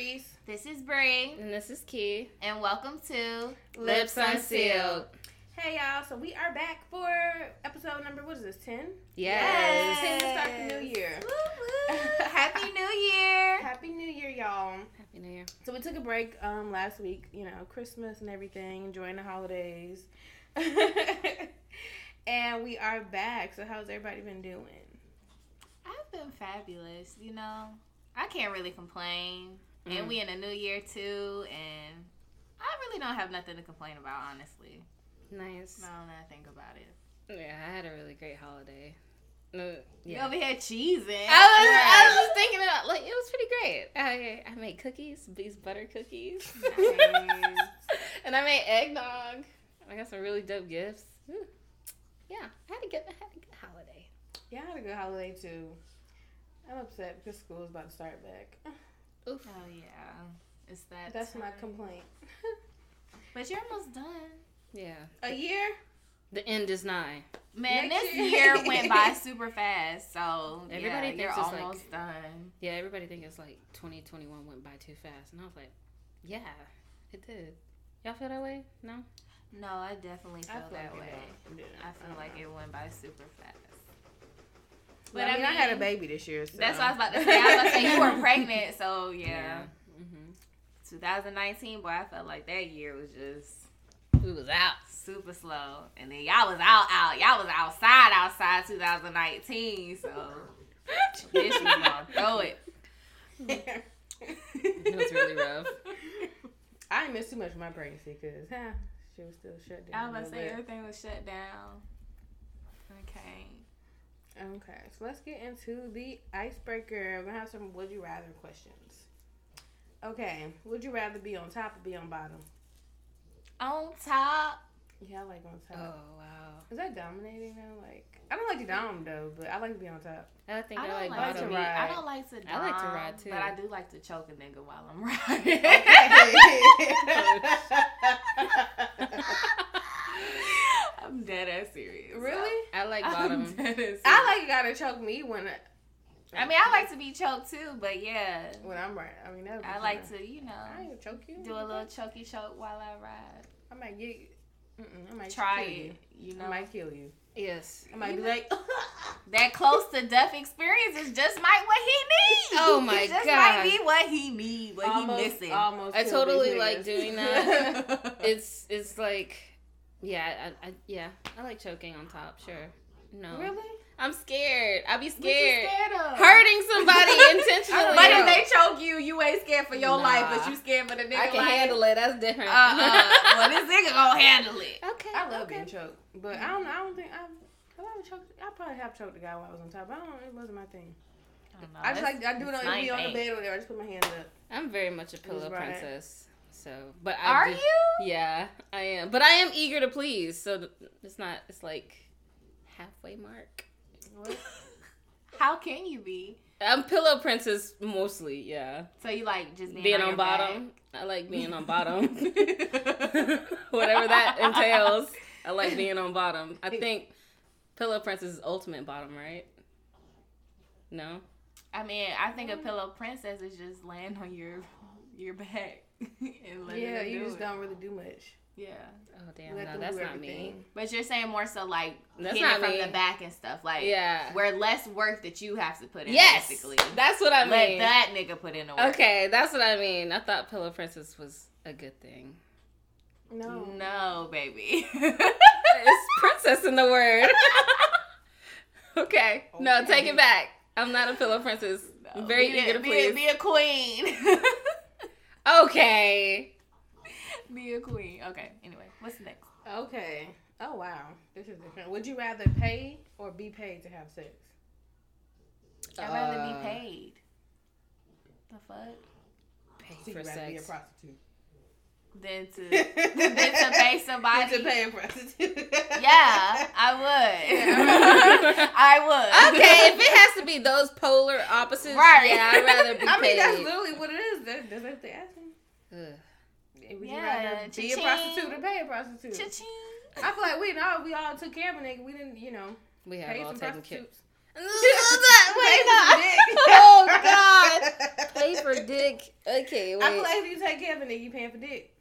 Reese. This is Bree, And this is Key. and welcome to Lips Unsealed. Hey y'all, so we are back for episode number, what is this, 10? Yes. 10 to start the new year. Woo, woo. Happy New Year! Happy New Year, y'all. Happy New Year. So we took a break um last week, you know, Christmas and everything, enjoying the holidays. and we are back. So how's everybody been doing? I've been fabulous, you know. I can't really complain. Mm. And we in a new year too, and I really don't have nothing to complain about, honestly. Nice. I don't know think about it. Yeah, I had a really great holiday. No, You yeah. over here cheesing. I was, I was just thinking about like it was pretty great. I I made cookies, these butter cookies, Nice. and I made eggnog. I got some really dope gifts. Ooh. Yeah, I had a good, I had a good holiday. Yeah, I had a good holiday too. I'm upset because school is about to start back. Oof. Oh yeah, it's that. That's my complaint. But you're almost done. Yeah, A year? the end is nigh. Man, Next this year. year went by super fast. So Everybody yeah, you're thinks it's like- almost done. Yeah, everybody think it's like 2021 went by too fast, and I was like, yeah, it did. Y'all feel that way? No. No, I definitely feel, I feel that like way. it. I feel like it went by super fast. But I mean, I had a baby this year. So. That's what I was about to say. I was about to say you were pregnant, so yeah. hmm 2019, boy, I felt like that year was just We was out. super slow. And then y'all was out, out. Y'all was outside, outside 2019. So bitch was gonna throw it. It was really rough. I didn't miss too much of my pregnancy because huh, she was still shut down. I was a about to say everything was shut down. Okay. Okay, so let's get into the icebreaker. We're gonna have some would you rather questions. Okay, would you rather be on top or be on bottom? On top. Yeah, I like on top. Oh wow. Is that dominating though? Like, I don't like to dom though, but I like to be on top. I think I I, don't like like, bottom. to ride. I don't like to. I like to ride, too. but I do like to choke a nigga while I'm riding. I'm dead ass serious. really? I like I'm bottom. dead ass serious. I like you gotta choke me when I, I mean, I like to be choked too, but yeah, when I'm right. I mean, that I like to, you know, I ain't gonna choke you. do a little chokey choke while I ride. I might get. I might Try kill it, You. you know. I might kill you. yes. I might You be know- like. that close to death experience is just might what he needs. Oh my god. it just God. might be what he need, what almost, he missing. Almost I totally like doing that. It's it's like, yeah, I, I yeah, I like choking on top. Sure. No. really? I'm scared. I be What you scared. scared of? Hurting somebody intentionally. But if they choke you, you ain't scared for your Nah. life, but you scared for the nigga. I can life. handle it. That's different. Uh uh. well, this nigga gonna handle it. okay. I love okay. being choked, but I don't. I don't think I. Have I ever choked? I probably have choked the guy while I was on top. I don't. It wasn't my thing. I, don't know, I just like I do it on, be on the bed or whatever. I just put my hands up. I'm very much a pillow That's right. princess. So, but I Are do- you? Yeah, I am. But I am eager to please. So it's not. It's like halfway mark. How can you be? I'm pillow princess mostly. Yeah, So you like just being, being, on, on, bottom. I like being on bottom. Whatever that entails. I like being on bottom. I think pillow princess is ultimate bottom, right? No. I mean, I think a pillow princess is just laying on your your back Yeah, it you do just it. don't really do much. Yeah, Oh damn! Let No, them that's do not me. but you're saying more so like That's hitting not it from me. the back and stuff, like Yeah. where less work that you have to put in. Yes. basically. That's what I Let mean. that nigga put in the work. Okay, that's what I mean. I thought pillow princess was a good thing. No. No, baby. it's princess in the word. okay. No, take it back. I'm not a pillow princess. I'm very be eager a, to be, please. A, be a queen. Okay. be a queen. Okay. Anyway, what's next? Okay. Oh wow, this is different. Would you rather pay or be paid to have sex? I'd rather Uh, be paid. The fuck? Pay So for you'd rather be a prostitute. Than to than to pay somebody. To pay a prostitute. Yeah, I would. I would. Okay, if it has to be those polar opposites, Right. yeah, I'd rather be I mean, paid. that's literally what it is. That, that's what they asking. Ugh. Would you Yeah, rather be a prostitute or pay a prostitute? Cha-ching. I feel like we all we all took care of a nigga. We didn't, you know, We have pay all some taken care. prostitutes. Wait, Pay no. dick. Oh God. Pay for dick. Okay, wait. I feel like if you take care of a nigga, you paying for dick.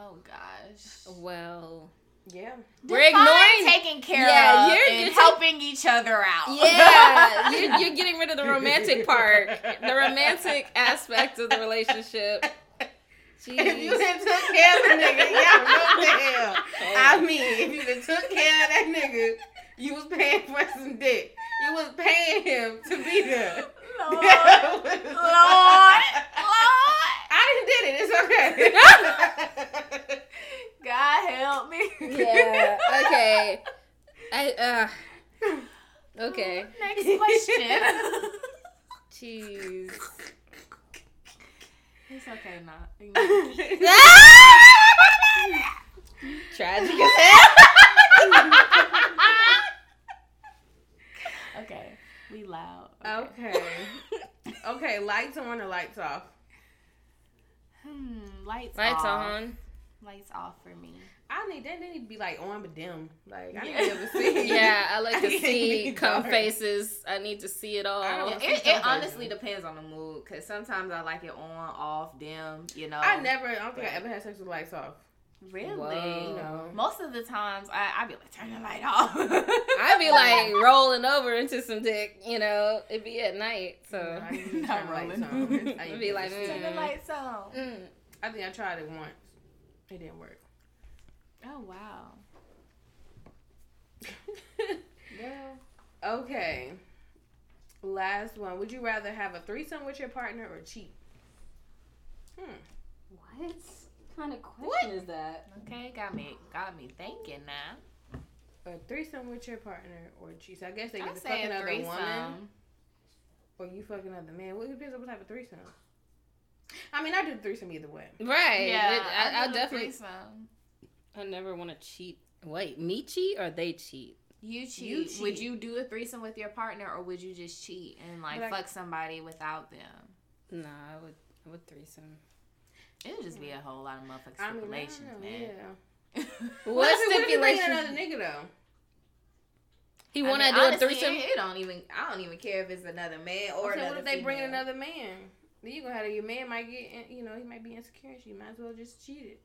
Oh gosh. well, Yeah. we're Define ignoring. taking care Yeah, of you're- and you're helping each other out. yeah, you're, you're getting rid of the romantic part, the romantic aspect of the relationship. If you Jeez. done took care of a nigga, y'all know the hell. I mean, if you done took care of that nigga, you was paying for some dick. You was paying him to be there. Lord, Lord, Lord, Lord, I didn't it. It's okay. God help me. Yeah. Okay. I. Uh, okay. Next question. Jeez. it's okay, not. Tragic as hell. okay, we loud. okay. Okay, lights on or lights off? Hmm, lights, Lights off. on. Lights off for me. I need that need to be like on but dim. Like I need Yeah. to be able to see. Yeah, I like to I see be come dark. faces. I need to see it all. I see it, it honestly depends on the mood because sometimes I like it on, off, dim. You know, I never. I don't think I ever had sex with lights off. Really. Whoa. Most of the times, I I be like, turn the light off. I'd be like rolling over into some dick, you know. It'd be at night, so. I need to Not turn lights rolling. on. I I'd be to like, see. turn the Mm. lights on. Mm. I think I tried it once. It didn't work. Oh wow. okay. Last one. Would you rather have a threesome with your partner or cheat? Hmm. What kind of question is that? Okay, got me got me thinking now. A threesome with your partner or cheat. I guess they I get to fuck say a another woman or you fuck another man. What depends on what type of threesome. I mean, I do threesome either way. Right. Yeah, It- I, I, do definitely. threesome. I never want to cheat. Wait, me cheat or they cheat? You cheat. You Would you do a threesome with your partner, or would you just cheat and like But I- fuck somebody without them? Nah, I would. I would threesome. It would just be a whole lot of motherfucking I mean, I don't stipulations, man. yeah. What, What if, what if you bring in stipulations? another nigga though? He want to do honestly, a threesome? It, it don't even. I don't even care if it's another man or Okay, another. what if they bring in another man? Then you gonna have to, your man might get, in- you know, he might be insecure. and You might as well just cheat it.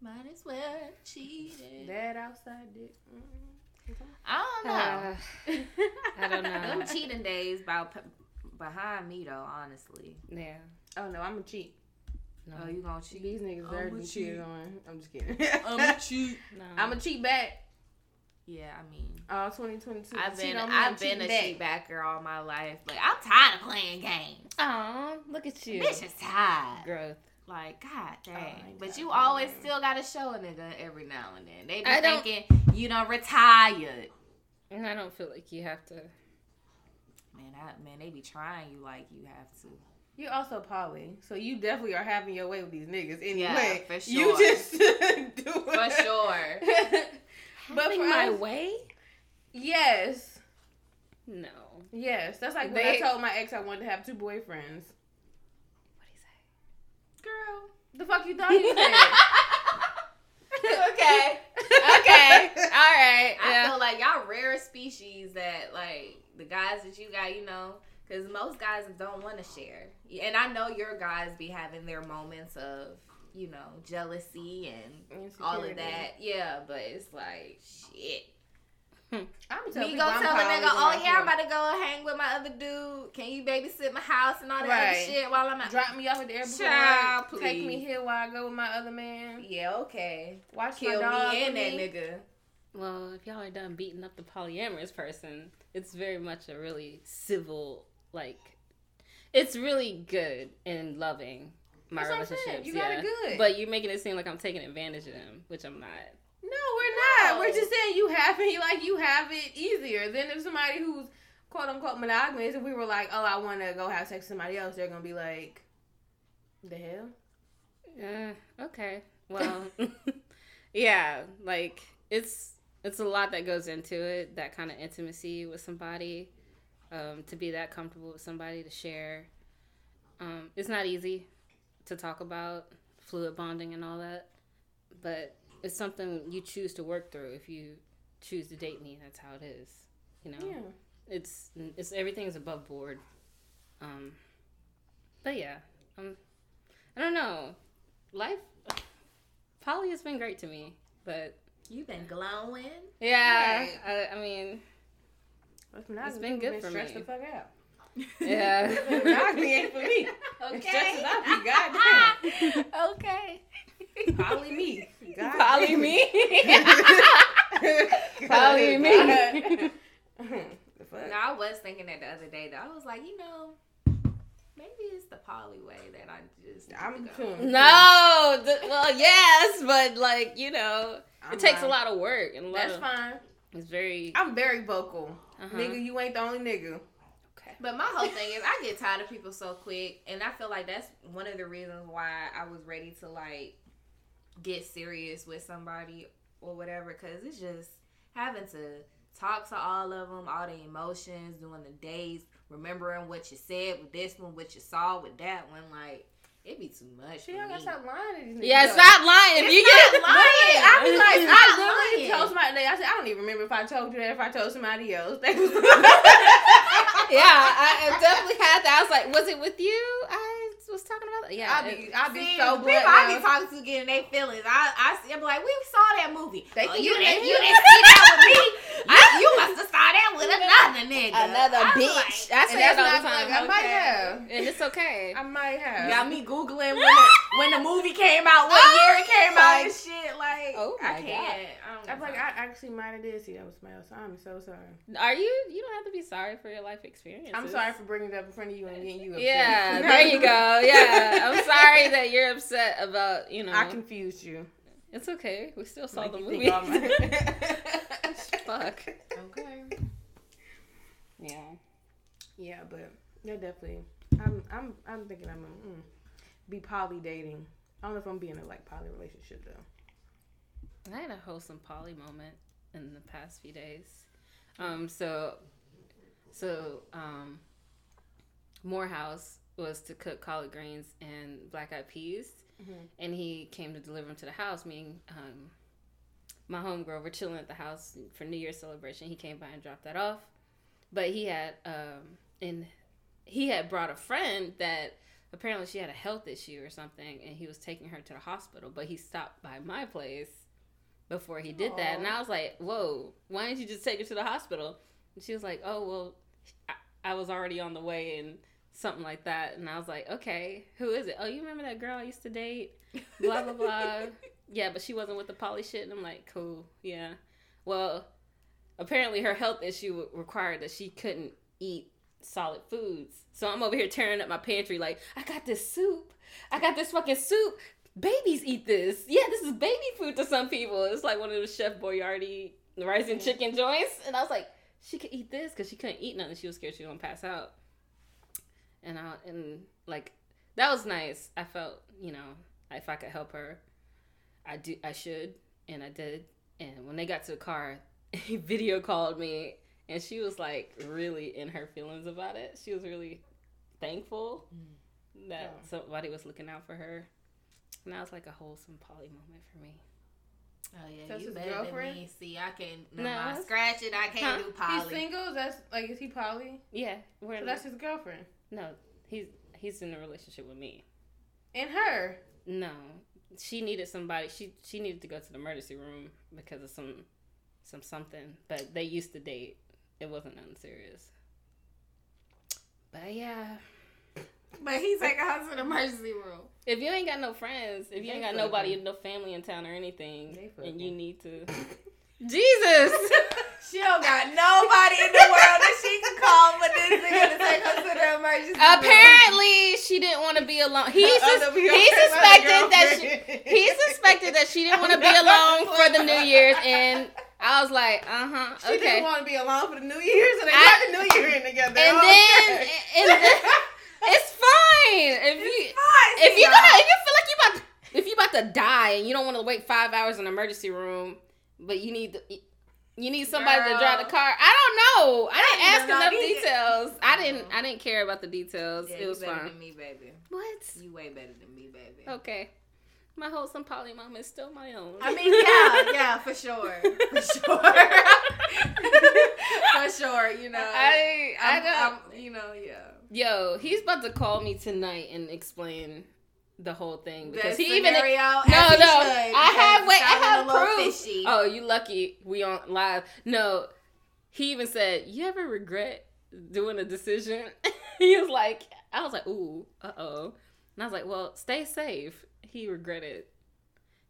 Might as well cheat it. That outside dick. Mm-hmm. I don't know. Uh, I don't know. Them cheating days about behind me though. Honestly. yeah. Oh no, I'm a cheat. No. Oh, you gonna cheat? These niggas I'm dirty a and cheated cheat. on. I'm just kidding. I'm a cheat. no. I'm a cheat back. Yeah, I mean. All 2022. I've been I've been a cheating cheat backer all my life. Like I'm tired of playing games. Aw, look at you. Bitch is tired. Growth. Like God oh, dang. I ain't but tired you of always playing still gotta show a nigga every now and then. They be I don't- thinking you done retired. And I don't feel like you have to. Man, I, man, they be trying you like you have to. You're also poly, so you definitely are having your way with these niggas anyway. Yeah, for sure. You sure. just do it. For sure. But Having for my us- way? yes. No. Yes. That's like when They- I told my ex I wanted to have two boyfriends. What do you say? Girl. The fuck you thought you said? okay. Okay. All right. I Yeah. feel like y'all rare species that like the guys that you got, you know, because most guys don't want to share. And I know your guys be having their moments of, you know, jealousy and all of that. Yeah, but it's like shit. Hmm. I'm Me go tell a nigga, oh yeah, I'm about to go hang with my other dude. Can you babysit my house and all that Right. other shit while I'm at? Drop me off at the airport. Child, Take me here while I go with my other man. Yeah, okay. Watch Kill my dog me for and that me. nigga. Well, if y'all are done beating up the polyamorous person, it's very much a really civil, like, it's really good and loving. My That's what I'm saying. relationships, You got yeah. it good. But you're making it seem like I'm taking advantage of them, which I'm not. No, we're not. No. We're just saying you have it like you have it easier than if somebody who's quote unquote monogamous. If we were like, oh, I want to go have sex with somebody else, they're gonna be like, the hell. Uh, okay. Well, yeah, like it's it's a lot that goes into it. That kind of intimacy with somebody, um, to be that comfortable with somebody to share. Um, it's not easy to talk about fluid bonding and all that, but it's something you choose to work through. If you choose to date me, that's how it is. You know, Yeah. it's it's everything's above board. Um, but yeah, um, I don't know. Life, poly has been great to me, but You've been glowing. yeah, Right. I, I mean, That's monogamy. It's been good for stressed me. the fuck out. yeah. monogamy ain't for me. It stresses out me. Goddamn. okay. Poly me. God Poly me. God. Poly me. No, I was thinking that the other day. Though I was like, you know, maybe it's the poly way that I just. I'm to go. too. No, th- well, yes, but like you know, I'm it takes a lot of work and a lot That's of. fine. It's very. I'm very vocal. uh-huh. Nigga, you ain't the only nigga. Okay. But my whole thing is, I get tired of people so quick, and I feel like that's one of the reasons why I was ready to like get serious with somebody or whatever. Because it's just having to talk to all of them, all the emotions, doing the days, remembering what you said with this one, what you saw with that one. Like it'd be too much. She for don't gotta stop lying to these niggas. Yeah, though. stop lying. If you get not lying. I be like, It's I literally lying. told somebody. I said, I don't even remember if I told you that. If I told somebody else, yeah, I, I definitely had that. I was like, was it with you? I was talking about that. Yeah, I be, I be See, so people blood I be talking to getting their feelings. I, I see, I'm like, we saw that movie. They oh, can you didn't, you didn't see that with me. You, you must have saw that with another nigga. another I was bitch. like, I And say that's that all not the time. like, I might have. and it's okay. I might have. got me googling when the, when the movie came out, what oh, year it came out and shit. Like, Oh I my can't. I don't I'm like. I actually might have did see that with somebody else. I'm so sorry. Are you? You don't have to be sorry for your life experience. I'm sorry for bringing it up in front of you and getting you upset. Yeah, there you go. Yeah, I'm sorry that you're upset about. You know, I confused you. it's okay. We still saw Make the movie. Think all my- Fuck. okay. Yeah. Yeah, but yeah, definitely. I'm I'm I'm thinking I'm gonna mm, be poly dating. I don't know if I'm being a like poly relationship though. I had a wholesome poly moment in the past few days. Um, so, so um, Morehouse was to cook collard greens and black eyed peas, Mhm. and he came to deliver them to the house. Me and um, my homegirl were chilling at the house for New Year's celebration. He came by and dropped that off, but he had um, and he had brought a friend that apparently she had a health issue or something, and he was taking her to the hospital. But he stopped by my place before he did that, and I was like, "Whoa, why didn't you just take her to the hospital?" And she was like, "Oh well, I, I was already on the way and something like that." And I was like, "Okay, who is it? Oh, you remember that girl I used to date? Blah blah blah. yeah, but she wasn't with the poly shit." And I'm like, "Cool, yeah. Well, apparently her health issue required that she couldn't eat solid foods. So I'm over here tearing up my pantry like, I got this soup. I got this fucking soup. Babies eat this. Yeah, this is baby food to some people. It's like one of those Chef Boyardee rice and mm-hmm. chicken joints. And I was like, she could eat this because she couldn't eat nothing. She was scared she was gonna pass out. And I and like that was nice. I felt you know if I could help her, I do. I should, and I did. And when they got to the car, he video called me, and she was like really in her feelings about it. She was really thankful mm. that Yeah. somebody was looking out for her. And that was like a wholesome poly moment for me. Oh yeah, That's you his better girlfriend? than me. See, I can no, No, I scratch it. I can't Huh? do poly. He's single. That's like is he poly? Yeah, So that's his girlfriend no, he's he's in a relationship with me. And her. No, she needed somebody. She she needed to go to the emergency room because of some some something. But they used to date. It wasn't nothing serious. But yeah, But he take her to the emergency room. if you ain't got no friends, if you They ain't got fucking. nobody, no family in town or anything, and you need to, Jesus. She don't got nobody in the world that she can call but this nigga to take her to the emergency room. Apparently, she didn't want to be alone. He sus- he suspected that she he suspected that she didn't want to be alone for the New Year's, and I was like, uh huh, She okay. didn't want to be alone for the New Year's, and they I- got the New Year in together. And Okay. then, and then it's fine if you if you gonna if you feel like you about to, if you about to die and you don't want to wait five hours in the emergency room, but you need the, you need somebody to drive the car. I don't know. I didn't ask enough either. details. I didn't. Mm-hmm. I didn't care about the details. Yeah, it was better fine. me, baby. What? You way better than me, baby. Okay. My wholesome poly mom is still my own. I mean, yeah, yeah, for sure, for sure. for sure. You know, I I I'm, don't. I'm, you know, yeah. Yo, he's about to call me tonight and explain the whole thing because The he even no he no should, I have wait I have a little proof. fishy. Oh, you lucky we on live. No, he even said, "You ever regret doing a decision?" he was like, "I was like, ooh, uh oh," and I was like, "Well, stay safe." He regretted.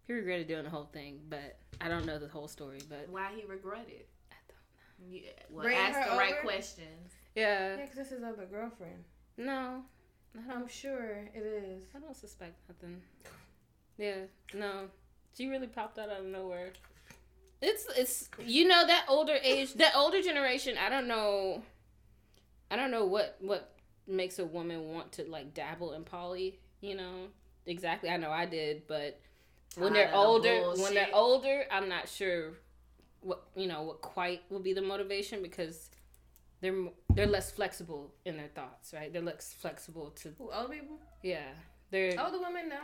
He regretted doing the whole thing, but I don't know the whole story. But Why he regretted? I don't. Yeah, well, Bring ask her the right questions. Yeah, Yeah, 'cause this is other girlfriend. no, I I'm sure it is. I don't suspect nothing. Yeah, no. She really popped out out of nowhere. It's it's you know that older age, that older generation. I don't know. I don't know what what makes a woman want to like dabble in poly. You know exactly. I know I did, but when they're Tired of the older, when they're older, I'm not sure what you know what quite will be the motivation because they're they're less flexible in their thoughts, right? They're less flexible to old people? yeah. They're Older women, no.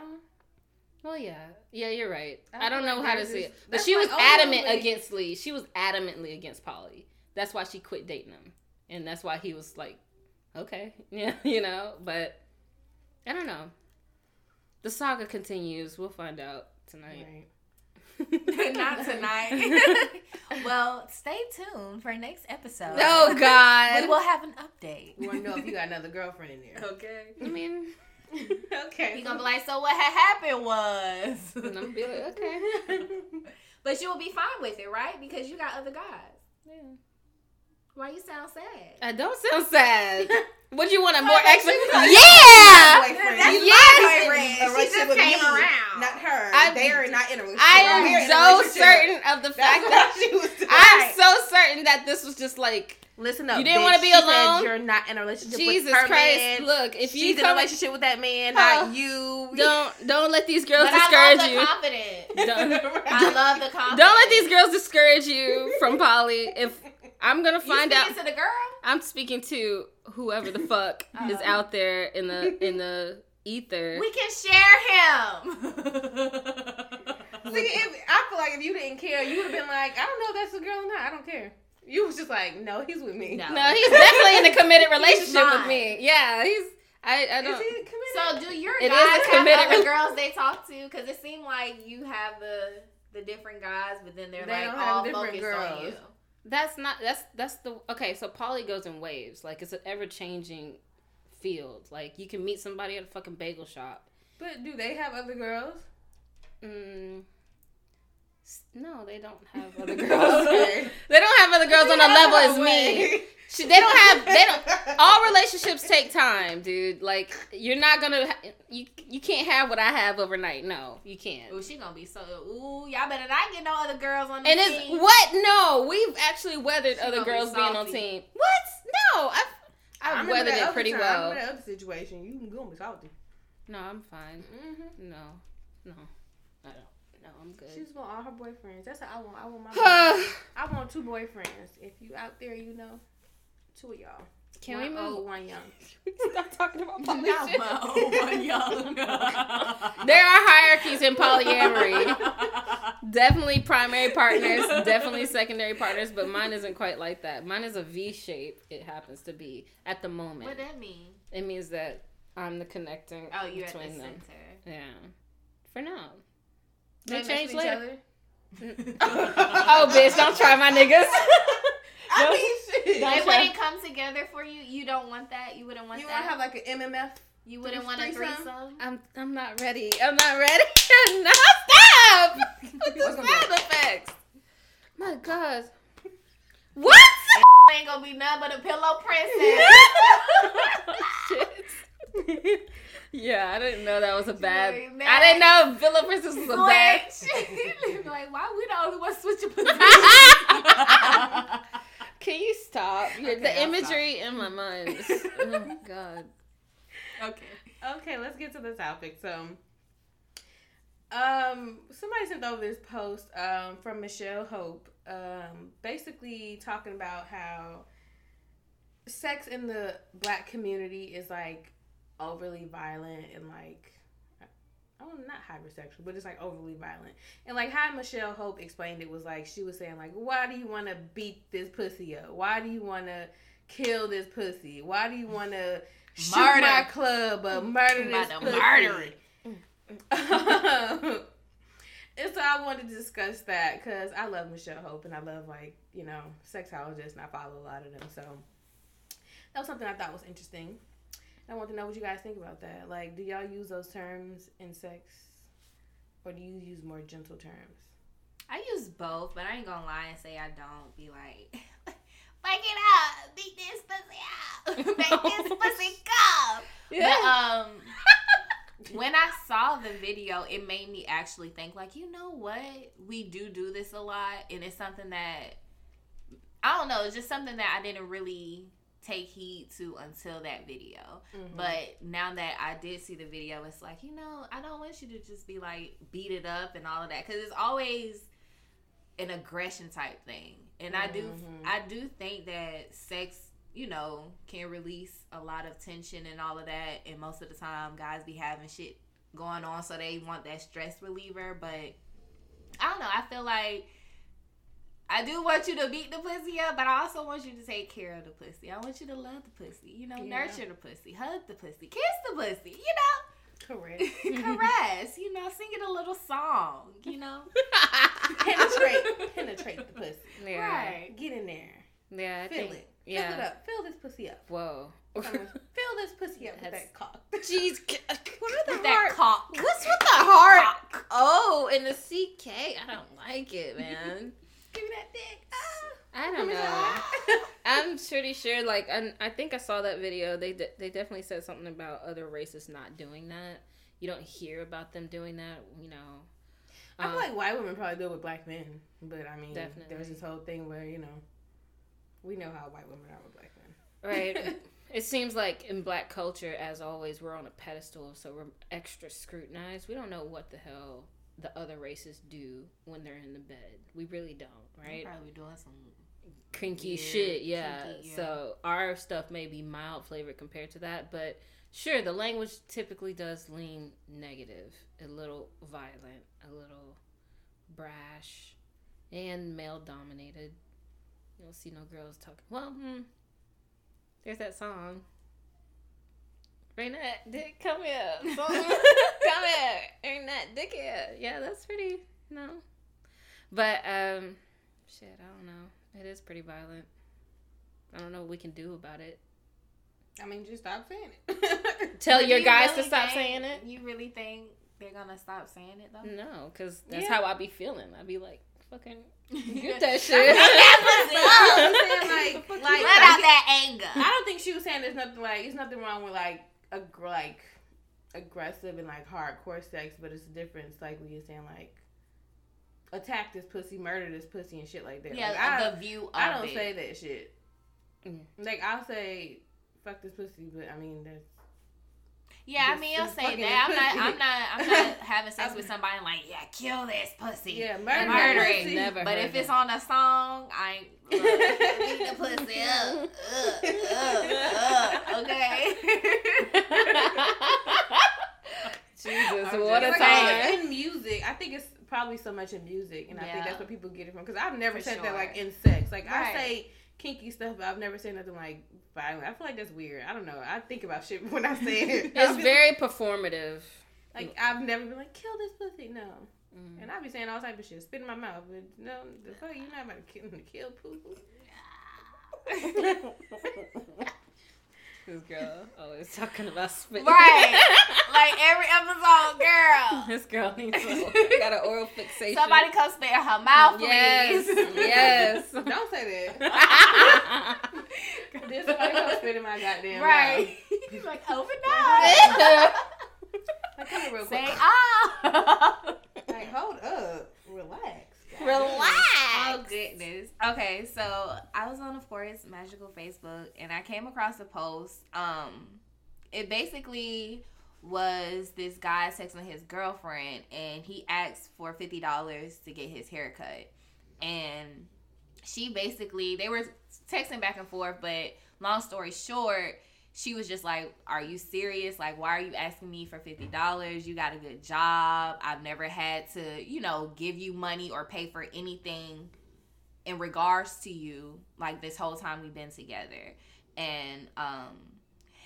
well, yeah, yeah, you're right. I I, don't know like how to say it, but she was like, oh, adamant against Lee. She was adamantly against poly. That's why she quit dating him, and that's why he was like, okay, yeah, you know. But I don't know. The saga continues. We'll find out tonight. Right. Not tonight. well, stay tuned for next episode. Oh God. But we'll have an update. We want to know if you got another girlfriend in there. Okay. I mean, okay. He gonna be like, so what had happened was. and I'm gonna be like, okay. but you will be fine with it, right? Because you got other guys. Yeah. Why you sound sad? I don't sound sad. Would you want a more but expert? she Yeah. That's You my boyfriend. She just came me, around. Not her. I- they are not in a relationship. I We're am so certain of the fact what that she was doing. I'm so certain that this was just like Listen up. You didn't bitch. wanna be She alone? Said you're not in a relationship Jesus with her Christ. man. Look, if She's you in a relationship with that man, Oh. not you. don't don't let these girls But I discourage love the you. confidence. Don't, I love the confidence. don't let these girls discourage you from poly. If I'm gonna You find out, speaking to the girl. I'm speaking to whoever the fuck is Uh-huh. out there in the in the ether. We can share him. See, if, I feel like if you didn't care, you would have been like, I don't know if that's a girl or not. I don't care. You was just like, no, he's with me. No. No, he's definitely in a committed relationship with me. Yeah, he's. I I don't. he committed? So do your It is guys a have committed other rel- girls they talk to? Because it seemed like you have the the different guys, but then they're They like all different focused girls. on you. That's not. That's that's the okay. So poly goes in waves. Like it's an ever changing field. Like you can meet somebody at a fucking bagel shop. but do they have other girls? Mm, no, they don't have other girls. They don't have other girls on the level as me. Wait. She, they don't have. They don't. All relationships take time, dude. Like you're not gonna. You you can't have what I have overnight. No, you can't. Ooh, she gonna be so. Ooh, y'all better not get no other girls on the And team. it's what? No, we've actually weathered She other gonna be girls being on team. What? No, I've I I've remember weathered it pretty time. I well. remember that other situation. You can go be salty. No, I'm fine. Mm-hmm. No, no, I don't. No, I'm good. She's want all her boyfriends. That's how I want. I want my. boyfriends. I want two boyfriends. If you out there, you know, two of y'all. Can one we old, move? one young. Stop talking about Not poly my old one young. There are hierarchies in polyamory. definitely primary partners, definitely secondary partners, but mine isn't quite like that. Mine is a V shape. It happens to be at the moment. what that mean? It means that I'm the connecting Oh, you're at the them. center. Yeah. For now. They They change later. Oh, bitch! Don't try my niggas. I mean, shit. Don't They try- wouldn't come together for you. You don't want that. You wouldn't want that. You want to have like an MMF? you wouldn't want a threesome? threesome. I'm I'm not ready. I'm not ready. no, stop! With the What's gonna sound effects. My God. What? Ain't gonna be nothing but a pillow princess. Shit. yeah, I didn't know that was a bad. very I didn't know pillow princess was a bad. Like, why we the only one switching positions? Can you stop? Okay, the I'll imagery in my mind. Is, oh God. okay. Okay, let's get to the topic. So, um, somebody sent over this post um, from Michelle Hope, um, basically talking about how sex in the black community is like overly violent and like oh not hypersexual, but it's like overly violent. And like how Michelle Hope explained it was like she was saying like, why do you want to beat this pussy up? Why do you want to kill this pussy? Why do you want to shoot Murder. my club up, mm-hmm. murder I'm this pussy? murder it. and so I wanted to discuss that because I love Michelle Hope and I love like you know sexologists and I follow a lot of them. So that was something I thought was interesting. I want to know what you guys think about that. Like, do y'all use those terms in sex, or do you use more gentle terms? I use both, but I ain't gonna lie and say I don't. Be like, wake it up, beat this pussy out, make this pussy come. But um, when I saw the video, it made me actually think, like, you know what? We do do this a lot, and it's something that I don't know. It's just something that I didn't really take heed to until that video. Mm-hmm. But now that I did see the video, it's like, you know, I don't want you to just be like beat it up and all of that because it's always an aggression type thing. And I do Mhm. I do think that sex, you know, can release a lot of tension and all of that and most of the time guys be having shit going on so they want that stress reliever, but I don't know, I feel like I do want you to beat the pussy up, but I also want you to take care of the pussy. I want you to love the pussy, you know, Yeah. nurture the pussy, hug the pussy, kiss the pussy, you Correct. know, caress, you know, sing it a little song, you know. penetrate, penetrate the pussy. Yeah. Right. Get in there. Yeah. I Feel think, it. Yeah. Fill it up. Fill this pussy up. Whoa. Fill this pussy up with that cock. Jeez. Uh, what are the With that cock. What's with the heart? Oh, and the CK. I don't like it, man. Give me that dick. Ah. I don't know. I'm pretty sure. Like, I, I think I saw that video. They de- they definitely said something about other races not doing that. You don't hear about them doing that. You know. I feel Um, like white women probably do it with black men, but I mean, Definitely. there's this whole thing where you know, we know how white women are with black men. Right. it seems like in black culture, as always, we're on a pedestal, so we're extra scrutinized. We don't know what the hell the other races do when they're in the bed. We really don't, right? Probably doing some. Kinky Weird, shit, yeah. kinky, yeah. So our stuff may be mild flavored compared to that, but sure, the language typically does lean negative, a little violent, a little brash, and male dominated. You don't see no girls talking. Well, hmm. There's that song. Raynette, dick, come here. Song. come here. Raynette, dick here. Yeah, that's pretty, no. But, um, shit, I don't know. It is pretty violent. I don't know what we can do about it. I mean, just stop saying it. Tell your you guys really to stop think- saying it? You really think they're gonna stop saying it though? No, because that's Yeah. how I be feeling. I be like, fucking, Get get that I'm shit. saying like, like, Let out that anger. I don't think she was saying there's nothing like, it's nothing wrong with like, ag- like, aggressive and like hardcore sex, but it's a difference. Like when you're saying like, attack this pussy, murder this pussy, and shit like that. Yeah, Like, I, the view of I don't it. say that shit. Mm. Like I'll say, fuck this pussy, but I mean that's. Yeah, I mean, I'll say that. I'm not. I'm not. I'm not having sex with somebody and like, yeah, kill this pussy. Yeah, And murder, murder it. pussy. Never But heard if it's on a song, I ain't look, beat the pussy up. Uh, uh, uh, okay. Jesus, I'm what a just time. In music, I think it's probably so much in music, and I think that's where people get it from. Because I've never For said that like in sex. Like I say kinky stuff, but I've never said nothing like violent. I feel like that's weird. I don't know. I think about shit when I say it. It's be very performative. like I've never been like kill this pussy. No, Mm. and I be saying all type of shit, spit in my mouth, but no, the fuck you not about to kill, kill poo poo. This girl always talking about spit. Right. like every episode, girl. this girl needs a, got an oral fixation. Somebody come spit in her mouth, Yes, please. Yes. Don't say that. Did somebody go spit in my goddamn right. mouth? like open up. Like, come here real Say quick. ah. Like, hold up, relax. Relax. Oh goodness. Okay, so I was on of course Magical Facebook and I came across a post. Um it basically was this guy texting his girlfriend and he asked for fifty dollars to get his hair cut. And she basically they were texting back and forth, but long story short, she was just like, Are you serious? Like, why are you asking me for $50? You got a good job. I've never had to, you know, give you money or pay for anything in regards to you, like this whole time we've been together. And um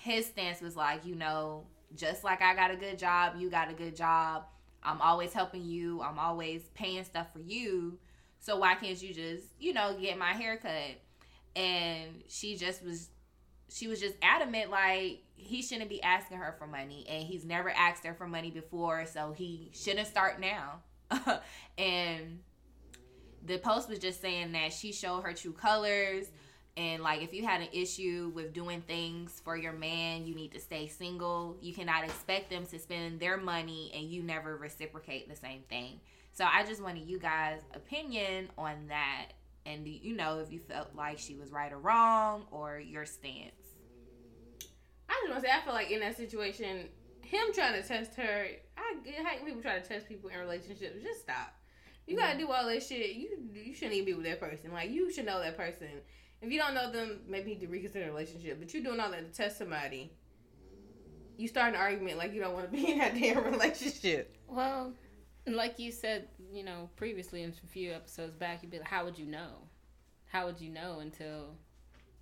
his stance was like, you know, just like I got a good job, you got a good job. I'm always helping you. I'm always paying stuff for you. So why can't you just, you know, get my haircut? And she just was she was just adamant like he shouldn't be asking her for money. And he's never asked her for money before so he shouldn't start now. And the post was just saying that she showed her true colors. And like if you had an issue with doing things for your man you need to stay single. You cannot expect them to spend their money and you never reciprocate the same thing so i just wanted you guys opinion on that and you know if you felt like she was right or wrong or your stance I just want to say, I feel like in that situation, him trying to test her, I hate people try to test people in relationships. Just stop. You gotta mm-hmm. do all that shit. You you shouldn't even be with that person. Like you should know that person. If you don't know them, maybe you need to reconsider the relationship. But you doing all that to test somebody. You start an argument like you don't want to be in that damn relationship. Well, like you said, you know, previously in a few episodes back, you'd be like, "How would you know? How would you know until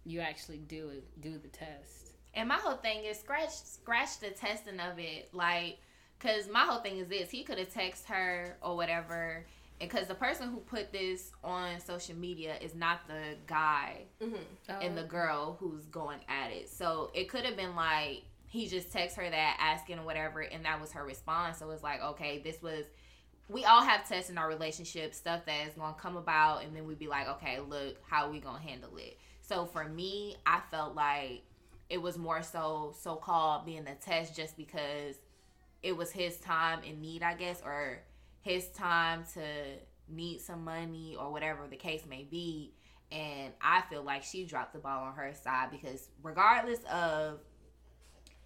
you actually do it, do the test?" And my whole thing is scratch scratch the testing of it, like, cause my whole thing is this: he could have texted her or whatever, and cause the person who put this on social media is not the guy Mm-hmm. and the girl who's going at it. So it could have been like he just texted her that asking or whatever, and that was her response. So it's like, okay, this was. We all have tests in our relationship, stuff that is gonna come about, and then we'd be like, okay, look, how we gonna handle it? So for me, I felt like it was more so so called being a test just because it was his time in need, I guess, or his time to need some money or whatever the case may be. And I feel like she dropped the ball on her side because regardless of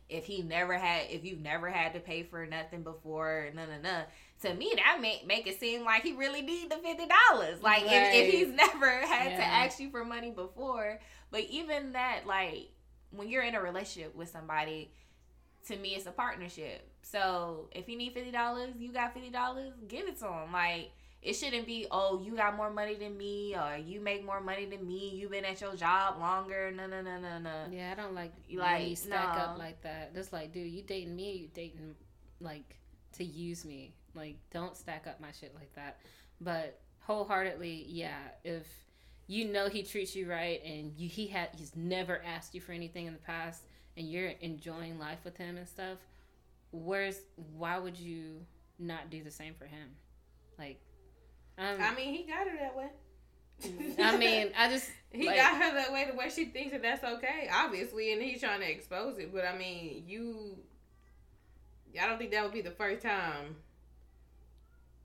if he never had if you've never had to pay for nothing before, no no no. To me that make make it seem like he really need the fifty dollars. Like if, if he's never had to ask you for money before. But even that, like when you're in a relationship with somebody, to me it's a partnership. So if you need fifty dollars, you got fifty dollars, give it to him. Like it shouldn't be, oh, you got more money than me, or you make more money than me. You've been at your job longer. No, no, no, no, no. Yeah, I don't like like you stack up like that. That's like, dude, you dating me? You dating like to use me? Like, don't stack up my shit like that. But wholeheartedly, yeah, if you know he treats you right and you he had he's never asked you for anything in the past and you're enjoying life with him and stuff, where's why would you not do the same for him? Like, um, I mean, he got her that way. I mean, I just he like- got her that way to where she thinks that that's okay, obviously, and he's trying to expose it. But I mean, you, I don't think that would be the first time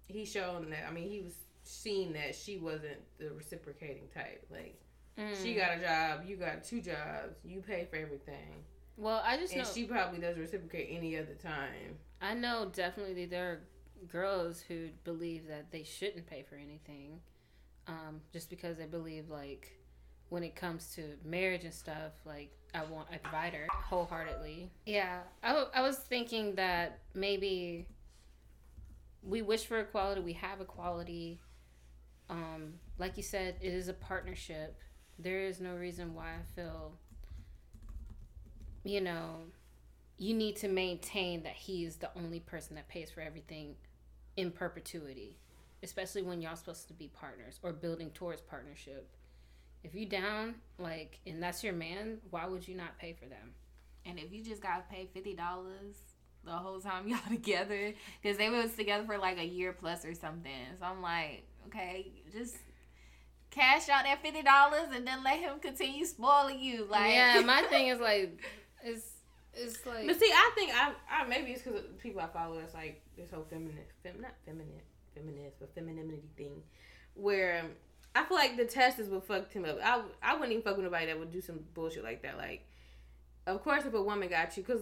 he shown that. I mean, he was seeing that she wasn't the reciprocating type. Like she mm. got a job, you got two jobs, you pay for everything, Well, I just and know she probably doesn't reciprocate any other time. I know definitely there are girls who believe that they shouldn't pay for anything, um, just because they believe like when it comes to marriage and stuff, like I want a provider wholeheartedly. Yeah, I, w- I was thinking that maybe we wish for equality, we have equality. Um, like you said, it is a partnership. There is no reason why I feel, you know, you need to maintain that he is the only person that pays for everything in perpetuity, especially when y'all supposed to be partners or building towards partnership. If you down, like, and that's your man, why would you not pay for them? And if you just gotta pay fifty dollars the whole time y'all together, because they was together for like a year plus or something. So I'm like, okay, just cash out that fifty dollars and then let him continue spoiling you. Like, yeah, my thing is like, it's it's like, But see, I think I, I maybe it's because people I follow it's like this whole feminist, fem, not feminine, feminist, but femininity thing, where um, I feel like the test is what fucked him up. I I wouldn't even fuck with nobody that would do some bullshit like that. Like, of course, if a woman got you, because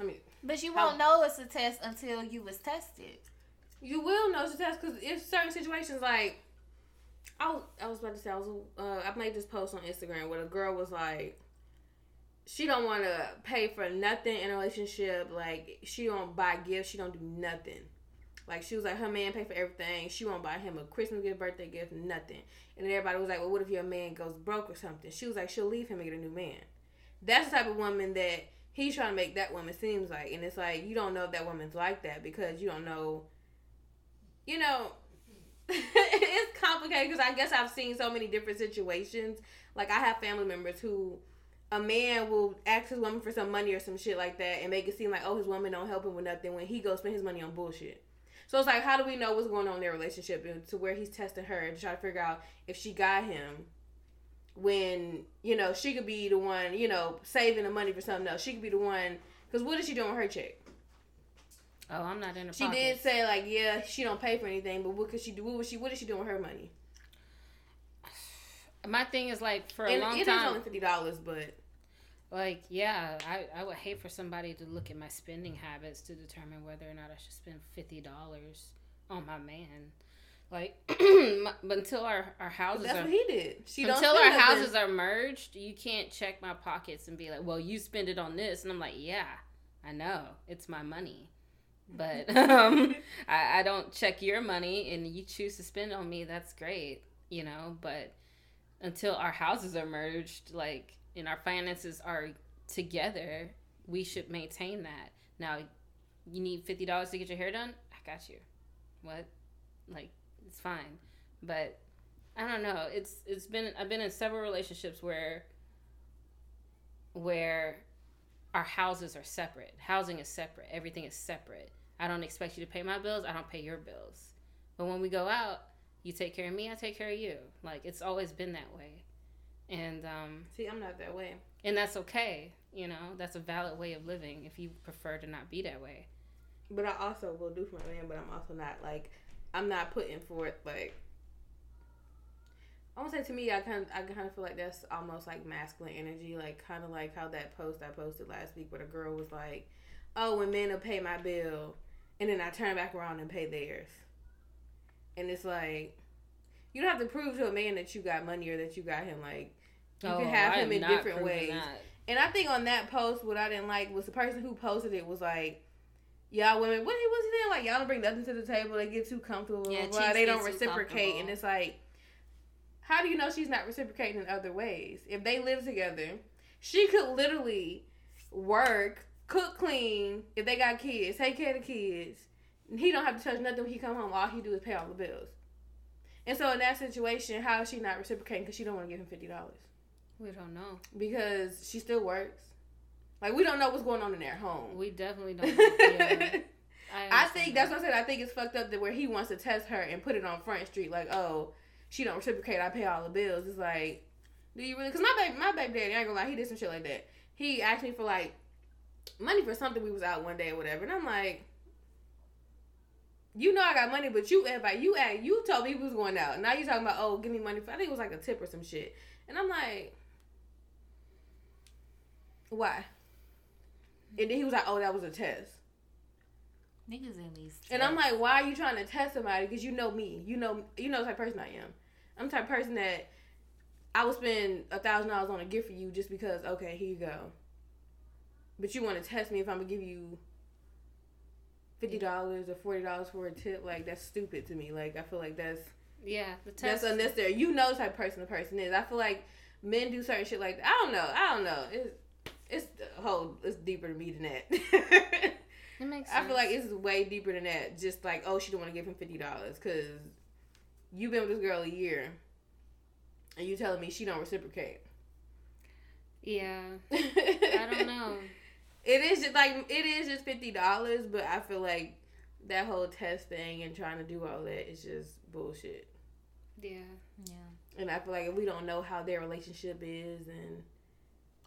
I mean, but you won't know it's a test until you was tested. you will know it's a test because if certain situations like. I was, I was about to say I was uh, I made this post on Instagram where the girl was like, she don't want to pay for nothing in a relationship. Like she don't buy gifts. She don't do nothing. Like she was like her man pay for everything. She won't buy him a Christmas gift, birthday gift, nothing. And then everybody was like, well, what if your man goes broke or something? She was like, she'll leave him and get a new man. That's the type of woman that he's trying to make that woman seems like. And it's like you don't know if that woman's like that because you don't know. You know, it's complicated because I guess I've seen so many different situations. Like I have family members who a man will ask his woman for some money or some shit like that and make it seem like oh his woman don't help him with nothing when he goes spend his money on bullshit. So it's like how do we know what's going on in their relationship and to where he's testing her to try to figure out if she got him when you know she could be the one you know saving the money for something else. She could be the one because what is she doing with her check? Oh, I'm not in the. She did say like, yeah, she don't pay for anything, but what could she do? What was she? What is she doing with her money? My thing is like for a And long it is time, only fifty dollars, but like yeah, I I would hate for somebody to look at my spending habits to determine whether or not I should spend fifty dollars on my man. Like, but until our our houses that's are what he did. She until our nothing. houses are merged, you can't check my pockets and be like, "Well, you spend it on this," and I'm like, "Yeah, I know, it's my money." But um, I, I don't check your money, and you choose to spend on me. That's great, you know. But until our houses are merged, like and our finances are together, we should maintain that. Now, you need fifty dollars to get your hair done. I got you. What? Like it's fine, but I don't know. It's it's been I've been in several relationships where where our houses are separate. Housing is separate. Everything is separate. I don't expect you to pay my bills. I don't pay your bills. But when we go out, you take care of me. I take care of you. Like it's always been that way, and um, See, I'm not that way. and that's okay. You know, that's a valid way of living if you prefer to not be that way. But I also will do for my man, but I'm also not like I'm not putting forth like I want to say to me, I kind of, I kind of feel like that's almost like masculine energy, like kind of like how that post I posted last week where the girl was like, "Oh, when men will pay my bill, and then I turn back around and pay theirs," and it's like you don't have to prove to a man that you got money or that you got him. Like you can oh, have Oh, I him in different ways. that. And I think on that post, what I didn't like was the person who posted it was like, "Y'all women, what he was he saying? Like y'all don't bring nothing to the table. They get too comfortable. Yeah, blah, chicks they don't reciprocate." And it's like, how do you know she's not reciprocating in other ways? If they live together, she could literally work, cook, clean. If they got kids, take care of the kids. He don't have to touch nothing when he come home. All he do is pay all the bills. And so in that situation, how is she not reciprocating? Because she don't want to give him fifty dollars We don't know. because she still works. Like we don't know what's going on in their home. We definitely don't. Know. Yeah, I understand think that's what I said. I think it's fucked up that where he wants to test her and put it on Front Street, like, oh, she don't reciprocate. I pay all the bills. It's like, do you really? Because my baby, my baby daddy, I ain't gonna lie, he did some shit like that. He asked me for like money for something. We was out one day or whatever, and I'm like, you know, I got money, but you invite you act, you told me we was going out. Now you talking about oh, give me money for. I think it was like a tip or some shit, and I'm like, why? And then he was like, oh, that was a test. Niggas in these. And I'm like, why are you trying to test somebody? Because you know me. You know, you know the type of person I am. I'm the type of person that I would spend a thousand dollars on a gift for you just because. Okay, here you go. But you want to test me if I'm gonna give you fifty dollars or forty dollars for a tip? Like that's stupid to me. Like I feel like that's Yeah, the test. that's unnecessary. You know the type of person the person is. I feel like men do certain shit like that. I don't know. I don't know. It's it's a whole. It's deeper to me than that. it makes. I feel like it's way deeper than that. Just like, oh, she don't want to give him fifty dollars because you've been with this girl a year, and you telling me she don't reciprocate. Yeah, I don't know. It is just like it is just fifty dollars, but I feel like that whole test thing and trying to do all that is just bullshit. Yeah, Yeah. And I feel like if we don't know how their relationship is, and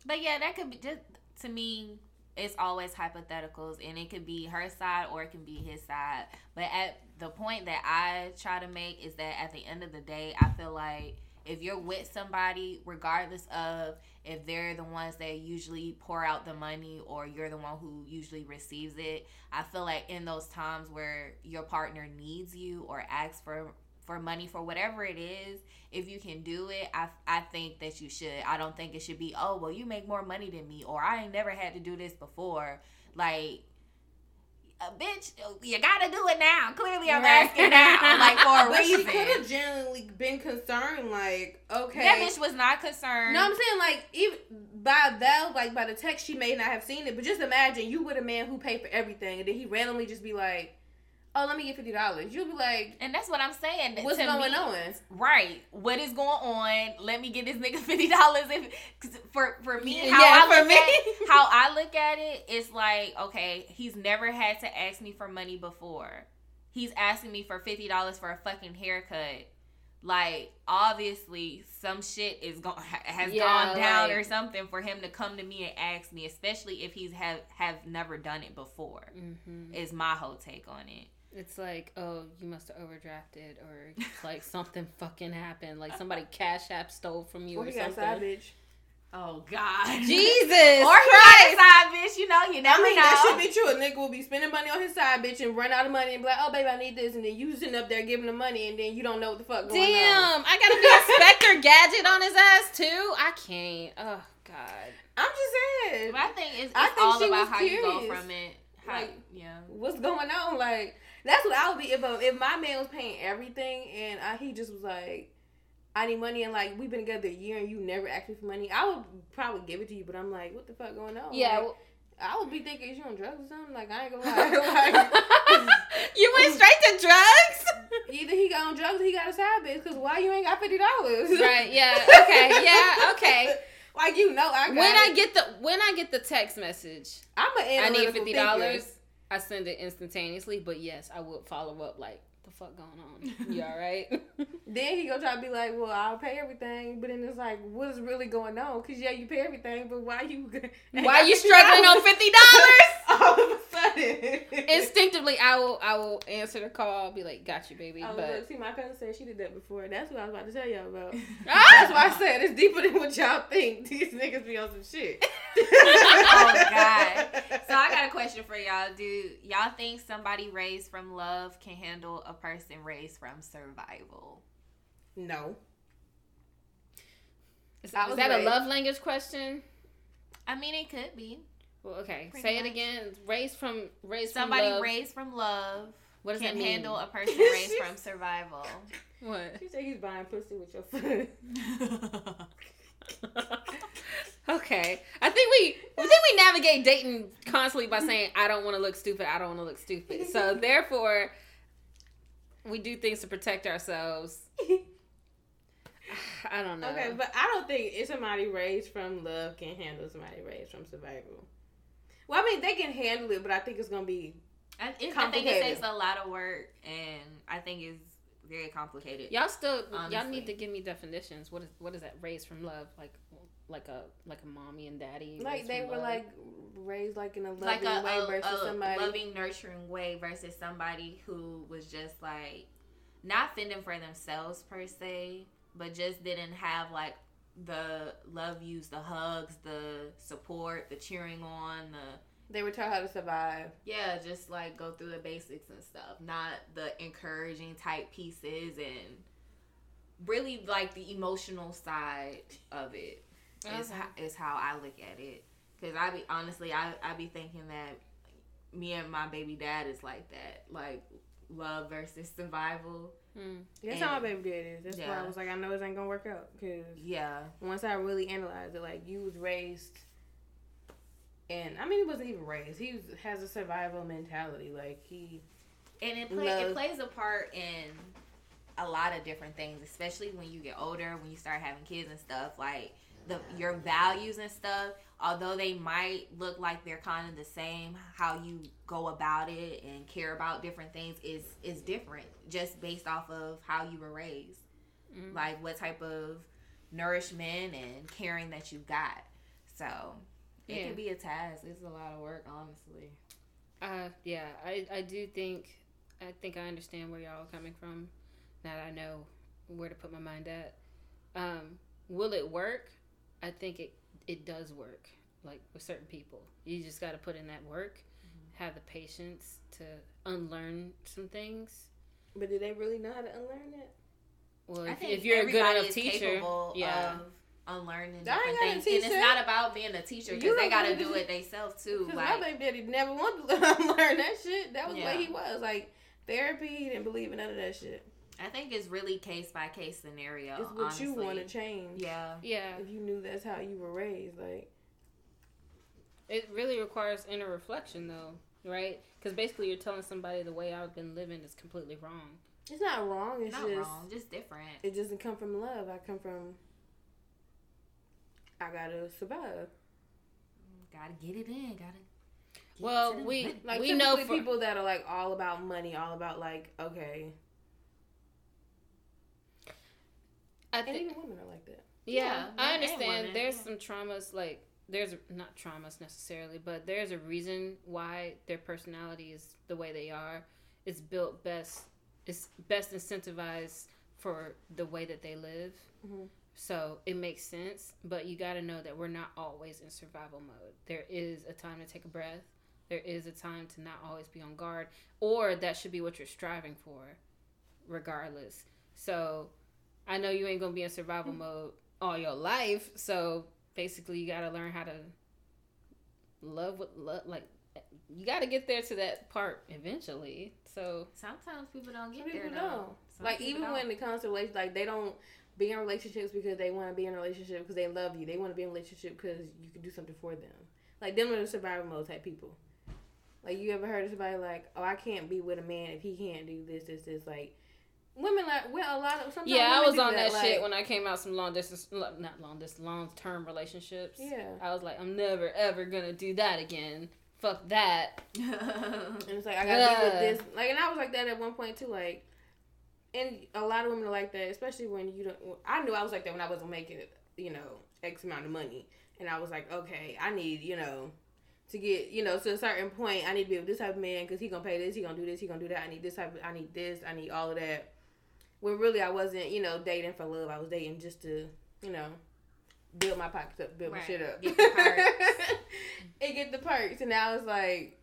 But yeah, that could be just to me. It's always hypotheticals, and it could be her side or it can be his side. But at the point that I try to make is that at the end of the day, I feel like if you're with somebody, regardless of if they're the ones that usually pour out the money or you're the one who usually receives it, I feel like in those times where your partner needs you or asks for for money for whatever it is, if you can do it, I I think that you should. I don't think it should be, oh, well, you make more money than me or I ain't never had to do this before. Like a bitch, uh, you gotta do it now. Clearly, I'm asking now, like for a But she could have genuinely been concerned, like, okay. That bitch was not concerned. No, I'm saying like even by that, like by the text, she may not have seen it, but just imagine you with a man who paid for everything, and then he randomly just be like, "Oh, let me get fifty dollars." You'll be like, and that's what I'm saying. "What's going me, on?" Right. What is going on? Let me get this nigga fifty dollars. If for for me, Yeah, how I for look me. at how I look at it, it's like okay, he's never had to ask me for money before. He's asking me for fifty dollars for a fucking haircut. Like obviously, some shit is going has Yeah, gone down like- or something for him to come to me and ask me, especially if he's have have never done it before. hmm Is my whole take on it. It's like, oh, you must have overdrafted, or like something fucking happened, like somebody cash app stole from you Or or, he something. side bitch. Oh God, Jesus, or he got a side bitch. You know, you I never mean, know. that should be true. A nigga will be spending money on his side bitch and run out of money and be like, "Oh, baby, I need this," and then you sitting up there giving him money, and then you don't know what the fuck going on. Damn, I gotta be Inspector Gadget on his ass too. I can't. Oh God. I'm just saying, But I think it's, it's I think all she about was how you go from it. How, Like, yeah. what's going on? Like, that's what I would be if a, if my man was paying everything and I, he just was like, "I need money," and like we've been together a year and you never asked me for money, I would probably give it to you. But I'm like, what the fuck going on? Yeah. Like, well- I would be thinking, is you on drugs or something? Like, I ain't gonna lie. you went straight to drugs. either he got on drugs or he got a side bitch. Cause why you ain't got fifty dollars? right. Yeah. Okay. Yeah. Okay. Like you know, I got When I get the when I get the text message, I'm an I need fifty dollars. I send it instantaneously, but yes, I will follow up. Like, the fuck going on? You all right? Then he gonna try to be like, "Well, I'll pay everything," but then it's like, what is really going on? Cause yeah, you pay everything, but why you? Why you struggling on fifty dollars? All of a sudden, Instinctively, I will I will answer the call. Be like, got you, baby. Oh, but look, see, my cousin said she did that before. That's what I was about to tell y'all about. That's why I said it's deeper than what y'all think. These niggas be on some shit. oh God. So I got a question for y'all. Do y'all think somebody raised from love can handle a person raised from survival? No. is, I is was that a love language question? I mean, it could be Well, okay. Pretty Say it again. Raised from raised somebody from love. raised from love what does can that mean? handle a person raised from survival. what? She said he's buying pussy with your foot. okay. I think we I think we navigate dating constantly by saying I don't want to look stupid. I don't want to look stupid. So therefore, we do things to protect ourselves. I don't know. Okay, but I don't think it's somebody raised from love can handle somebody raised from survival. Well, I mean, they can handle it, but I think it's gonna be. I, it, I think it takes a lot of work, and I think it's very complicated. Y'all still y'all need to give me definitions. What is what is that raised from love? Like like a like a mommy and daddy. Like they were love? like raised like in a loving like a, way a, versus a somebody. loving, nurturing way versus somebody who was just like not fending for themselves per se, but just didn't have like the love yous, the hugs, the support, the cheering on, the They were taught how to survive. yeah, just like go through the basics and stuff, not the encouraging type pieces and really like the emotional side of it is uh-huh. Okay. how, is how I look at it. Cause I be honestly, I I be thinking that me and my baby dad is like that, like love versus survival. Hmm. That's And- how my baby dad is. That's why I was like, I know this ain't gonna work out because Yeah, once I really analyzed it, like you was raised, and I mean, he wasn't even raised. He was, has a survival mentality. Like he, and it play, Love. it plays a part in a lot of different things, especially when you get older, when you start having kids and stuff. Like the your values and stuff, although they might look like they're kind of the same, how you go about it and care about different things is is different, just based off of how you were raised. Mhm. like what type of nourishment and caring that you got. So it Yeah. can be a task. It's a lot of work, honestly. Uh, yeah, I, I do think I think I understand where y'all are coming from. Now that I know where to put my mind at. Um, will it work? I think it it does work. Like with certain people, you just got to put in that work, mm-hmm. have the patience to unlearn some things. But do they really know how to unlearn it? Well, I if, think if you're a good everybody enough is teacher, capable yeah. of unlearning I ain't different got a things, and it's not about being a teacher because they got to do it. it themselves too. Because Like, my baby daddy never wanted to unlearn that shit. That was Yeah. what he was like. Therapy, he didn't believe in none of that shit. I think it's really case by case scenario. It's what you want to change. Yeah. yeah, If you knew that's how you were raised, like it really requires inner reflection, though, right? Because basically, you're telling somebody the way I've been living is completely wrong. it's not wrong. It's Not just wrong, just different. it doesn't come from love. I come from. I gotta survive. Gotta get it in. Gotta. get Well, to we- Like We typically know for- people that are like all about money, all about like okay, I and think, even women are like that. yeah, Yeah, I understand. there's yeah. some traumas, like there's not traumas necessarily, but there's a reason why their personality is the way they are. It's built best. It's best incentivized for the way that they live. Mhm. So it makes sense, but you got to know that we're not always in survival mode. There is a time to take a breath. There is a time to not always be on guard, or that should be what you're striving for, regardless. So I know you ain't gonna be in survival mm. mode all your life. So basically, you got to learn how to love what love like. You got to get there to that part eventually. So Sometimes people don't get Some there. though. don't. Some like even don't. when it comes to relationships, like they don't be in relationships because they want to be in a relationship because they love you. They want to be in a relationship because you can do something for them. Like them are the survival mode type people. Like you ever heard of somebody like, oh, I can't be with a man if he can't do this, this, this. Like women, like well, a lot of sometimes yeah, I was on that, like, shit when I came out some long distance, not long distance, long term relationships. Yeah, I was like, I'm never ever gonna do that again. Fuck that. and it's like I gotta be with this. Like, and I was like that at one point too. Like, and a lot of women are like that, especially when you don't. I knew I was like that when I wasn't making, you know, X amount of money, and I was like, okay, I need, you know, to get, you know, to a certain point, I need to be with this type of man because he gonna pay this, he gonna do this, he gonna do that. I need this type, of, I need this, I need all of that. When really I wasn't, you know, dating for love. I was dating just to, you know, build my pockets up, build my shit up, Get the perks. and get the perks. And now it's like,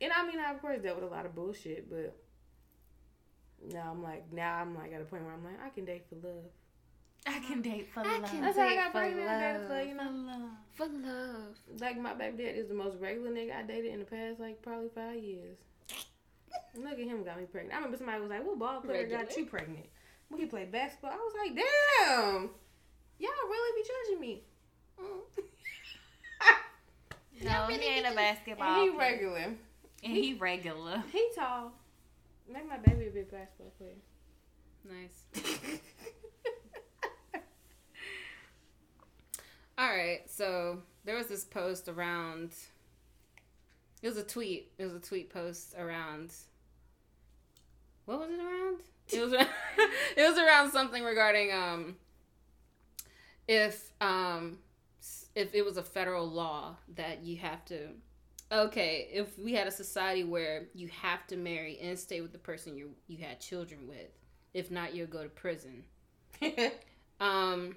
and I mean, I of course dealt with a lot of bullshit, but now I'm like, now I'm like at a point where I'm like, I can date for love. I can date for I love. can That's how I date got for pregnant. I dated for love. you know, For love. like my baby dad is the most regular nigga I dated in the past like probably five years. Look at him got me pregnant. I remember somebody was like, "What ball player got Regular. you pregnant?" When he played basketball, I was like, "Damn, y'all really be judging me." No, he ain't a basketball. and he regular. And he regular. He tall. Make my baby a big basketball player. Nice. All right, so there was this post around. It was a tweet. It was a tweet post around. What was it around? It was. around- it was around something regarding um. If um, if it was a federal law that you have to. Okay, if we had a society where you have to marry and stay with the person you you had children with, if not, you'll go to prison. Um,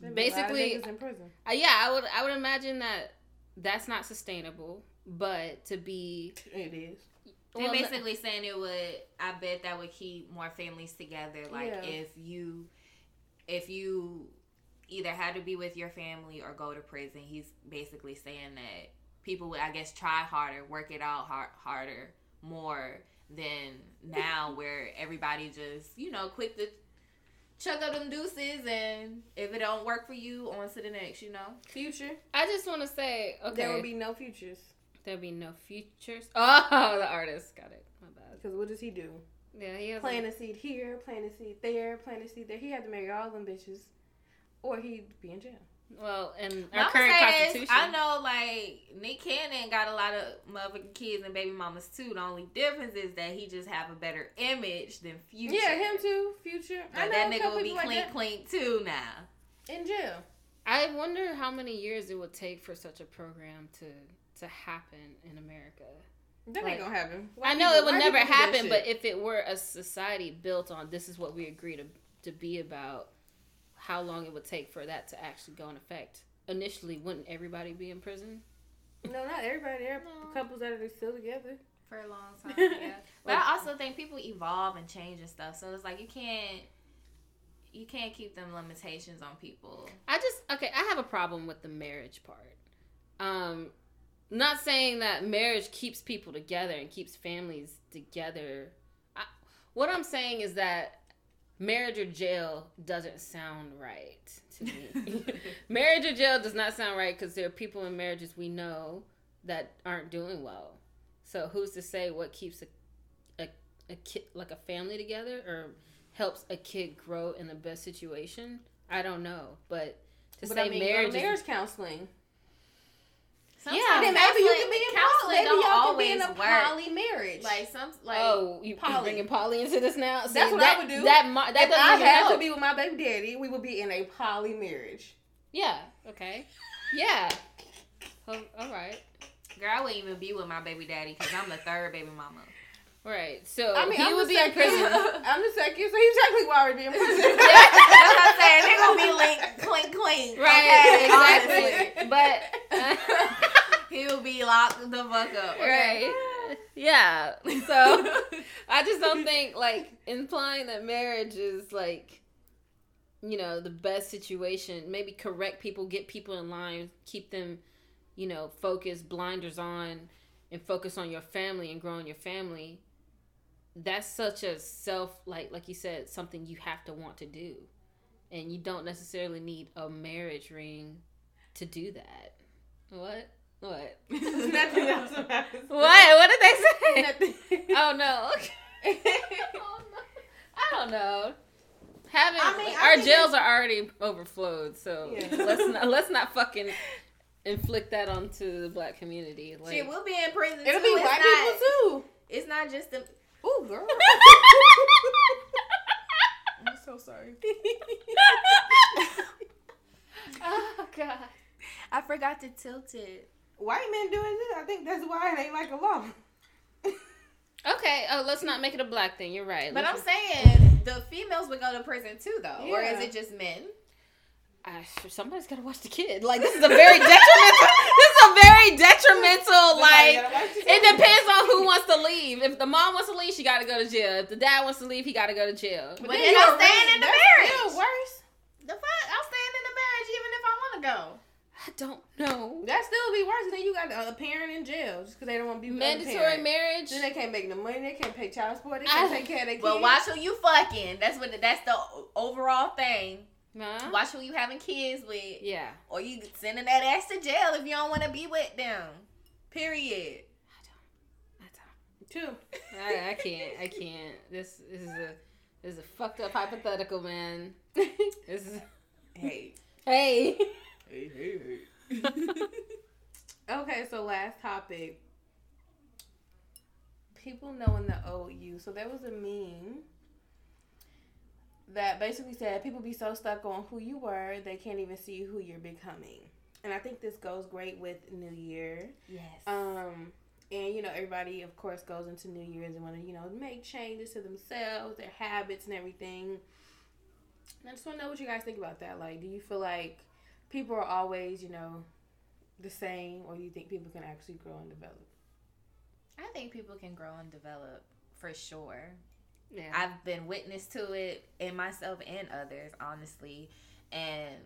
There be a lot of Basically- in prison. uh, yeah, I would I would imagine that that's not sustainable. But to be It is. They're well, basically saying it would. I bet that would keep more families together. Like Yeah. if you, if you either had to be with your family or go to prison. He's basically saying that people would, I guess, try harder, work it out hard, harder, more than now, where everybody just you know quick to chuck up them deuces, and if it don't work for you, on to the next. You know. Future. I just want to say, okay, There will be no futures. There'll be no futures. Oh, the artist got it. My bad. Because what does he do? Yeah, he has. Plant a seed here, plant a seed there, plant a seed there. He had to marry all them bitches, or he'd be in jail. well, in Now, our I'm current saying this, constitution, I know like Nick Cannon got a lot of motherfucking kids and baby mamas too. The only difference is that he just have a better image than Future. Yeah, him too. Future. I know that nigga couple would be people clean, like clean too now. that in jail. I wonder how many years it would take for such a program to to happen in America. That Like, ain't gonna happen. I know people- it would never people do that happen, but if it were a society built on this is what we agree to to be about, how long it would take for that to actually go in effect. Initially, wouldn't everybody be in prison? no, not everybody. There are No. couples that are still together. for a long time. Yeah, but I also think people evolve and change and stuff. So it's like you can't you can't keep them limitations on people. I just okay. I have a problem with the marriage part. Um, not saying that marriage keeps people together and keeps families together. I, what I'm saying is that marriage or jail doesn't sound right to me. marriage or jail does not sound right because there are people in marriages we know that aren't doing well. So who's to say what keeps a a, a kid like a family together or helps a kid grow in the best situation? I don't know, but to But say I mean, marriage, to is- marriage counseling. Sometimes Yeah, then maybe you can be in poly. Maybe y'all can be in a work. poly marriage. Like some like oh, you poly. you bringing poly into this now? See, That's what that, I would do. That mo- that if I even had help. to be with my baby daddy, we would be in a poly marriage. Yeah. Okay. Yeah. Oh, all right. girl, I wouldn't even be with my baby daddy because I'm the third baby mama. Right. So I mean, he I'm would the be in prison. I'm the second, so he's technically already be in prison. That's what I'm saying. They're gonna be linked clink clink. Right. Okay, Exactly. but. He'll be locked the fuck up. right. Yeah. So I just don't think like implying that marriage is like you know the best situation. Maybe correct people, get people in line, keep them, you know, focused, blinders on, and focus on your family and growing your family. That's such a self like like you said something you have to want to do, and you don't necessarily need a marriage ring to do that. What? What? Nothing else. What? What did they say? Nothing. Oh no. Okay. I don't know. Having I mean, I our jails are already overflowed, so Yeah. let's not let's not fucking inflict that onto the black community. Like, Shit, we'll be in prison It'll too. be it's white not, people too. It's not just the. Ooh, girl. I'm so sorry. oh god. I forgot to tilt it. White men doing this, I think that's why it ain't like a law. Okay. Oh, let's not make it a black thing. You're right. But I'm Let's- saying the females would go to prison too, though. Or is it just men? I, somebody's gotta watch the kid. Like this is a very detrimental. this is a very detrimental. Like It depends on who wants to leave. If the mom wants to leave, she got to go to jail. If the dad wants to leave, he got to go to jail. But then I'm staying in the marriage. Still worse. The fuck? I'm staying in the marriage even if I want to go. I don't know. That still be worse. than you got a parent in jail just because they don't want to be with Mandatory marriage. Then they can't make no money. They can't pay child support. They I- can't take care of their kids. But watch who you fucking. That's what. That's the overall thing. Huh? Watch who you having kids with, Yeah. or you sending that ass to jail if you don't want to be with them. Period. I don't. I don't. Two. I, I can't. I can't. This, this is a this is a fucked up hypothetical, man. This is Hey. hey. Hey, hey, hey. okay, so last topic. People knowing the old you. So there was a meme that basically said people be so stuck on who you were they can't even see who you're becoming. And I think this goes great with New Year. Yes. Um, and you know, everybody of course goes into New Year's and want to, you know, make changes to themselves, their habits and everything. And I just want to know what you guys think about that. Like, do you feel like people are always, you know, the same, or do you think people can actually grow and develop? I think people can grow and develop for sure. Yeah. I've been witness to it in myself and others, honestly. And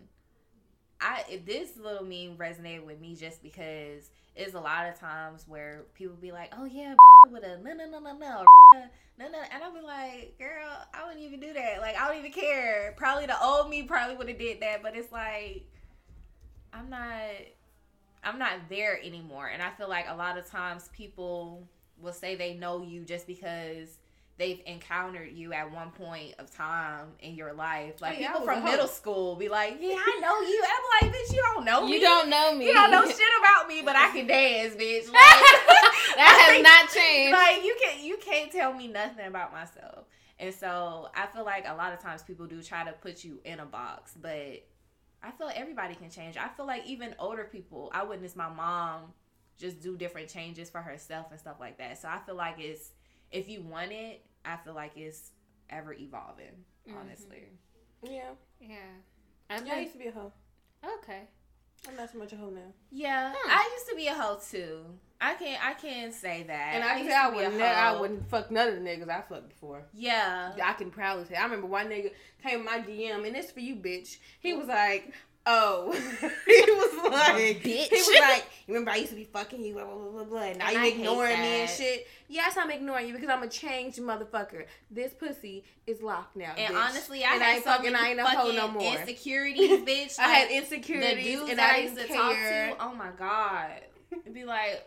I this little meme resonated with me just because it's a lot of times where people be like, "Oh yeah, with a no no no no no." No, no, and I'll be like, girl, I wouldn't even do that. Like, I don't even care. Probably the old me probably would have did that, but it's like, I'm not, I'm not there anymore. And I feel like a lot of times people will say they know you just because they've encountered you at one point of time in your life. Like Oh, yeah, people from middle school be like, "Yeah, I know you." I'm like, "Bitch, you don't know me. you don't know me. You don't know shit about me, but I can dance, bitch." Like, that has like- not changed. like you can you can't tell me nothing about myself. And so I feel like a lot of times people do try to put you in a box, but I feel everybody can change. I feel like even older people, I witnessed my mom just do different changes for herself and stuff like that. So I feel like it's if you want it, I feel like it's ever evolving, honestly. Yeah. yeah. I Yeah, I used to be a hoe. okay. I'm not so much a hoe now. Yeah, Hmm. I used to be a hoe too. I can't. I can't say that. And I can used say I to be a wouldn't. I wouldn't fuck none of the niggas I fucked before. Yeah. I can proudly say. I remember one nigga came in my DM, and it's for you, bitch. He was like, "Oh," he was like, Bitch. He was like, "You remember I used to be fucking you, blah blah blah blah, blah and now And you I ignoring me and shit." Yes, I'm ignoring you because I'm a changed motherfucker. This pussy is locked now. And bitch. honestly, I And had ain't so fucking. I ain't a hoe no more. insecurities, bitch. I had Like, insecurities, the dudes and that I I used to talk to. Oh my god, it'd be like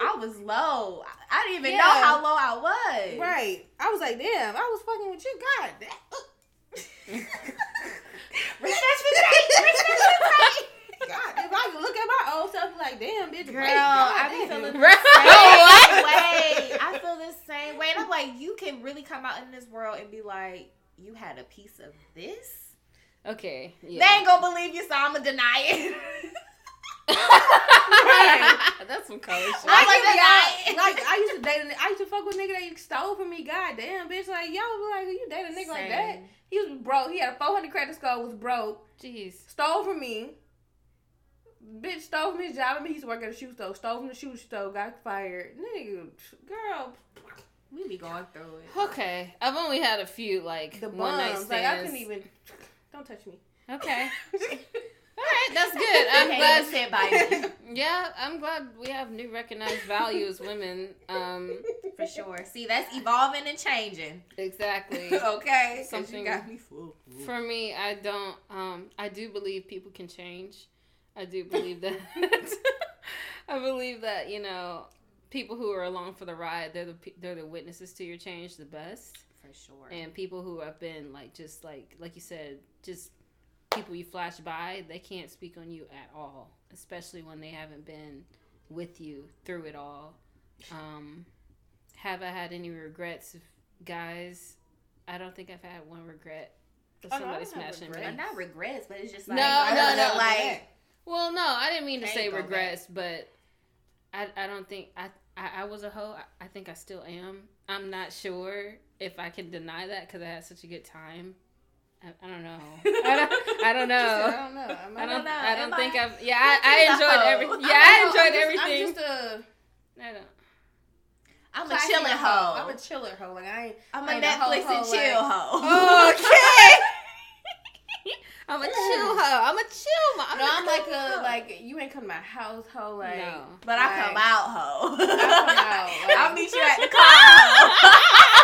I was low. I didn't even Yeah. know how low I was. Right. I was like, damn, I was fucking with you. God damn. Respect for Drake. Respect for Drake. God, if I could look at my old self, like, damn, bitch, Girl, wait, God I be damn. feeling the Right. same way. I feel the same way. And I'm like, you can really come out in this world and be like, you had a piece of this. Okay. They ain't gonna believe you, so I'm gonna deny it. That's some color shit. I Like, was yeah, like- like I used to date a nigga. I used to fuck with a nigga that you stole from me. God damn, bitch. Like y'all be like, you date a nigga like that? He was broke. He had a 400 credit score. Was broke. Jeez. Stole from me. Bitch stole from his job. I mean, he used to work at a shoe store. Stole from the shoe store. Got fired. Nigga, girl, We be going through it. Okay. I've only had a few like the one night bums. stands. Like I couldn't even. Don't touch me. Okay. All right. That's good. I'm glad. sit by me. Yeah, I'm glad we have new recognized value as women. Um, For sure. See, that's evolving and changing. exactly. okay. Something- got me fooled. For me, I don't. Um, I do believe people can change. I do believe that. I believe that you know people who are along for the ride. They're the they're the witnesses to your change the best. For sure. And people who have been like just like like you said, just people you flash by. They can't speak on you at all, especially when they haven't been with you through it all. Um, have I had any regrets, guys? I don't think I've had one regret. Of Oh, somebody have smashing regrets. me. Not regrets, but it's just No, like no, no, like Well, no, I didn't mean to say go back. regrets, but I, I don't think I, I, I was a hoe. I, I think I still am. I'm not sure if I can deny that because I had such a good time. I, I don't know. I don't, I don't She said, know. I don't know. I'm I don't. know. I don't Am think I- I've. Yeah, I, I'm I just a enjoyed hoe. every. I'm Yeah, a I enjoyed I'm just, everything. I'm just a. I don't. I'm a classy chilling hoe. I'm a chiller hoe. Like I ain't. I'm I a ain't a Netflix and chill like- hoe. Okay. I'm a chill hoe. I'm a chill. mo- I'm No, a I'm like a hoe. like you ain't come to my house hoe like. No. But I come out hoe. I come out, like- I'll meet you at the car.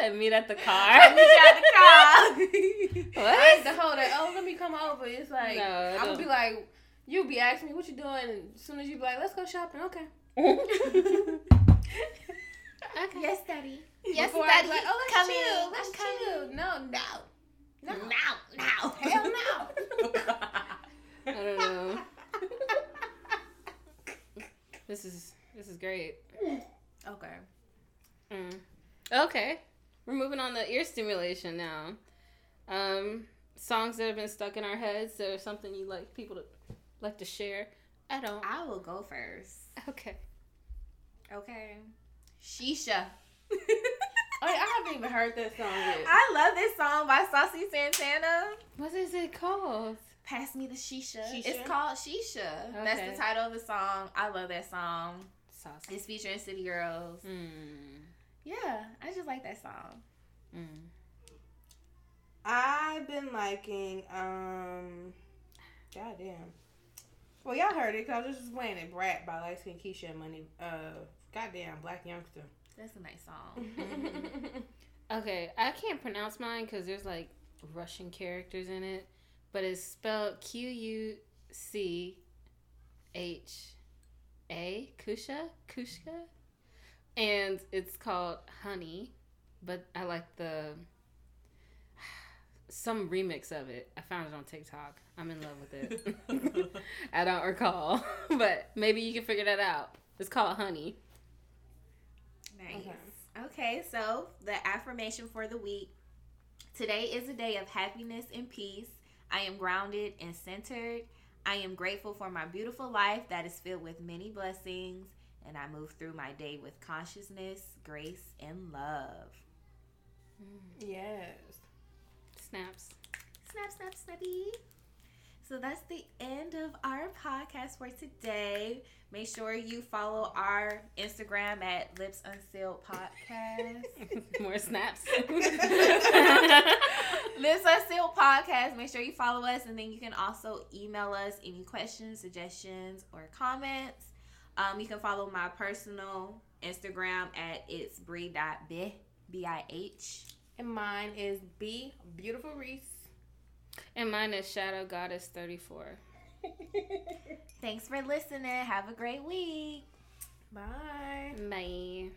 Said meet at the I'll car. meet you at the car. What? I ain't the hoe that oh let me come over. It's like No, I I'm gonna be like you be asking me what you doing, and as soon as you be like let's go shopping, okay. Okay. yes, daddy. Before I be like oh let's Come chill, in. let's I'm coming. chill. No, no, no, Now, now. hell no. I don't know. This is this is great. okay. Mm. Okay, we're moving on to ear stimulation now. Um, songs that have been stuck in our heads that are something you like people to like to share. I don't. I will go first. Okay. Okay. Shisha. Oh, I haven't even heard that song yet. I love this song by Saucy Santana. What is it called? Pass me the shisha. Shisha? It's called Shisha. That's the title of the song. I love that song. Saucy. It's featuring City Girls. Mm. Yeah, I just like that song. Mm. I've been liking um, goddamn. Well, y'all heard it because I was just playing it. Brat by Light Skin Keisha and Money. Uh, goddamn, Blac Youngsta. That's a nice song. Okay, I can't pronounce mine because there's like Russian characters in it, but it's spelled Q U C H A Kusha Kushka, and it's called Honey. But I like the some remix of it. I found it on TikTok. I'm in love with it. I don't recall, but maybe you can figure that out. It's called Honey. Nice. Okay. Okay, so the affirmation for the week. Today is a day of happiness and peace. I am grounded and centered. I am grateful for my beautiful life that is filled with many blessings, and I move through my day with consciousness, grace, and love. Yes. Snaps. Snap, snap, snappy. So that's the end of our podcast for today. Make sure you follow our Instagram at Lips Unsealed Podcast. More snaps. Lips Unsealed Podcast. Make sure you follow us, and then you can also email us any questions, suggestions, or comments. Um, you can follow my personal Instagram at it's brie.bih, B-I-H. And mine is B Beautiful Reese. and mine is Shadow Goddess 34. Thanks for listening. Have a great week. Bye. Bye.